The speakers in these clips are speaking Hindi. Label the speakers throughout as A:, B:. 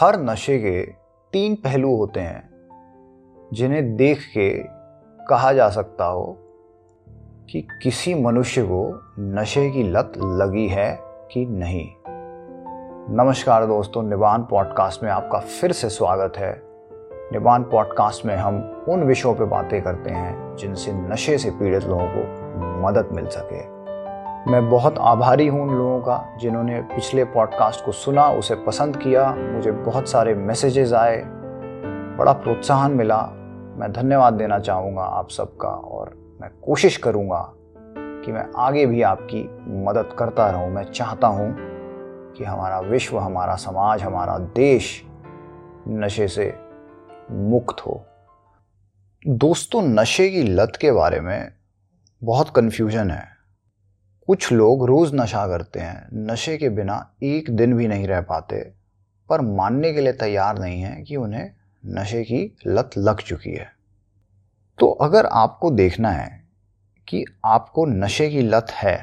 A: हर नशे के तीन पहलू होते हैं, जिन्हें देख के कहा जा सकता हो कि किसी मनुष्य को नशे की लत लगी है कि नहीं। नमस्कार दोस्तों निबान पॉडकास्ट में आपका फिर से स्वागत है। निबान पॉडकास्ट में हम उन विषयों पर बातें करते हैं जिनसे नशे से पीड़ित लोगों को मदद मिल सके। मैं बहुत आभारी हूँ उन लोगों का जिन्होंने पिछले पॉडकास्ट को सुना, उसे पसंद किया, मुझे बहुत सारे मैसेजेस आए, बड़ा प्रोत्साहन मिला। मैं धन्यवाद देना चाहूँगा आप सबका और मैं कोशिश करूँगा कि मैं आगे भी आपकी मदद करता रहूँ। मैं चाहता हूँ कि हमारा विश्व, हमारा समाज, हमारा देश नशे से मुक्त हो। दोस्तों, नशे की लत के बारे में बहुत कन्फ्यूज़न है। कुछ लोग रोज़ नशा करते हैं, नशे के बिना एक दिन भी नहीं रह पाते, पर मानने के लिए तैयार नहीं है कि उन्हें नशे की लत लग चुकी है। तो अगर आपको देखना है कि आपको नशे की लत है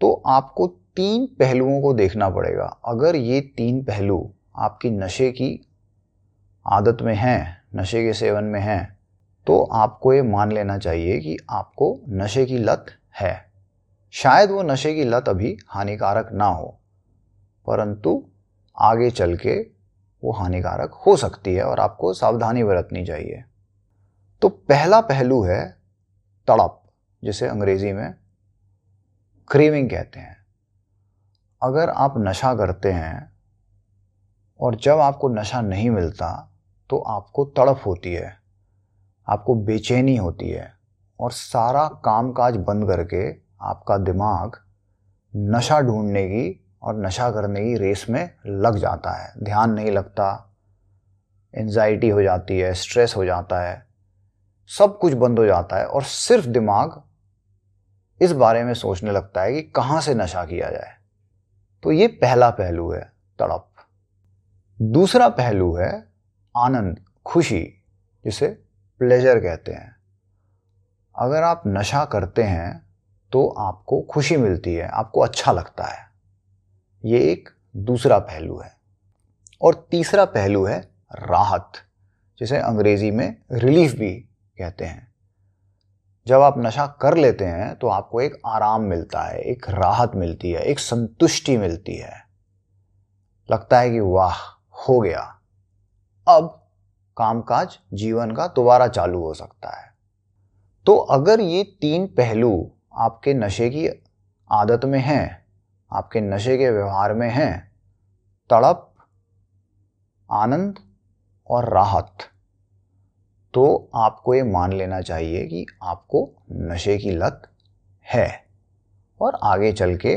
A: तो आपको तीन पहलुओं को देखना पड़ेगा। अगर ये तीन पहलू आपकी नशे की आदत में हैं, नशे के सेवन में हैं तो आपको ये मान लेना चाहिए कि आपको नशे की लत है। शायद वो नशे की लत अभी हानिकारक ना हो, परंतु आगे चल के वो हानिकारक हो सकती है और आपको सावधानी बरतनी चाहिए। तो पहला पहलू है तड़प, जिसे अंग्रेज़ी में क्रेविंग कहते हैं। अगर आप नशा करते हैं और जब आपको नशा नहीं मिलता तो आपको तड़प होती है, आपको बेचैनी होती है और सारा कामकाज बंद करके आपका दिमाग नशा ढूँढने की और नशा करने की रेस में लग जाता है। ध्यान नहीं लगता एनजाइटी हो जाती है स्ट्रेस हो जाता है, सब कुछ बंद हो जाता है और सिर्फ़ दिमाग इस बारे में सोचने लगता है कि कहाँ से नशा किया जाए। तो ये पहला पहलू है तड़प। दूसरा पहलू है आनंद, खुशी, जिसे प्लेजर कहते हैं। अगर आप नशा करते हैं तो आपको खुशी मिलती है, आपको अच्छा लगता है। ये एक दूसरा पहलू है। और तीसरा पहलू है राहत, जिसे अंग्रेज़ी में रिलीफ भी कहते हैं। जब आप नशा कर लेते हैं तो आपको एक आराम मिलता है, एक राहत मिलती है, एक संतुष्टि मिलती है। लगता है कि वाह, हो गया। अब कामकाज जीवन का दोबारा चालू हो सकता है। तो अगर ये तीन पहलू आपके नशे की आदत में हैं, आपके नशे के व्यवहार में हैं, तड़प, आनंद और राहत। तो आपको ये मान लेना चाहिए कि आपको नशे की लत है और आगे चल के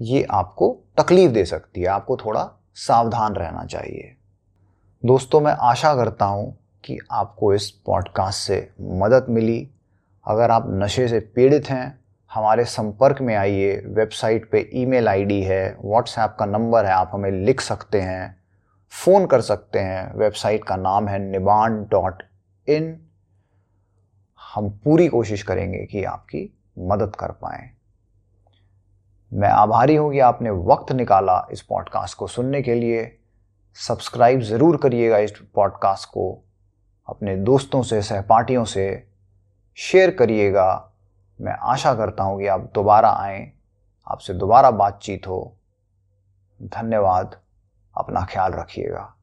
A: ये आपको तकलीफ़ दे सकती है, आपको थोड़ा सावधान रहना चाहिए। दोस्तों, मैं आशा करता हूँ कि आपको इस पॉडकास्ट से मदद मिली अगर आप नशे से पीड़ित हैं, हमारे संपर्क में आइए। वेबसाइट पे ईमेल आईडी है, व्हाट्सएप का नंबर है, आप हमें लिख सकते हैं, फ़ोन कर सकते हैं। वेबसाइट का नाम है निबान डॉट इन। हम पूरी कोशिश करेंगे कि आपकी मदद कर पाएँ। मैं आभारी हूँ कि आपने वक्त निकाला इस पॉडकास्ट को सुनने के लिए। सब्सक्राइब ज़रूर करिएगा इस पॉडकास्ट को अपने दोस्तों से, सहपाठियों से। शेयर करिएगा। मैं आशा करता हूँ कि आप दोबारा आए, आपसे दोबारा बातचीत हो। धन्यवाद, अपना ख्याल रखिएगा।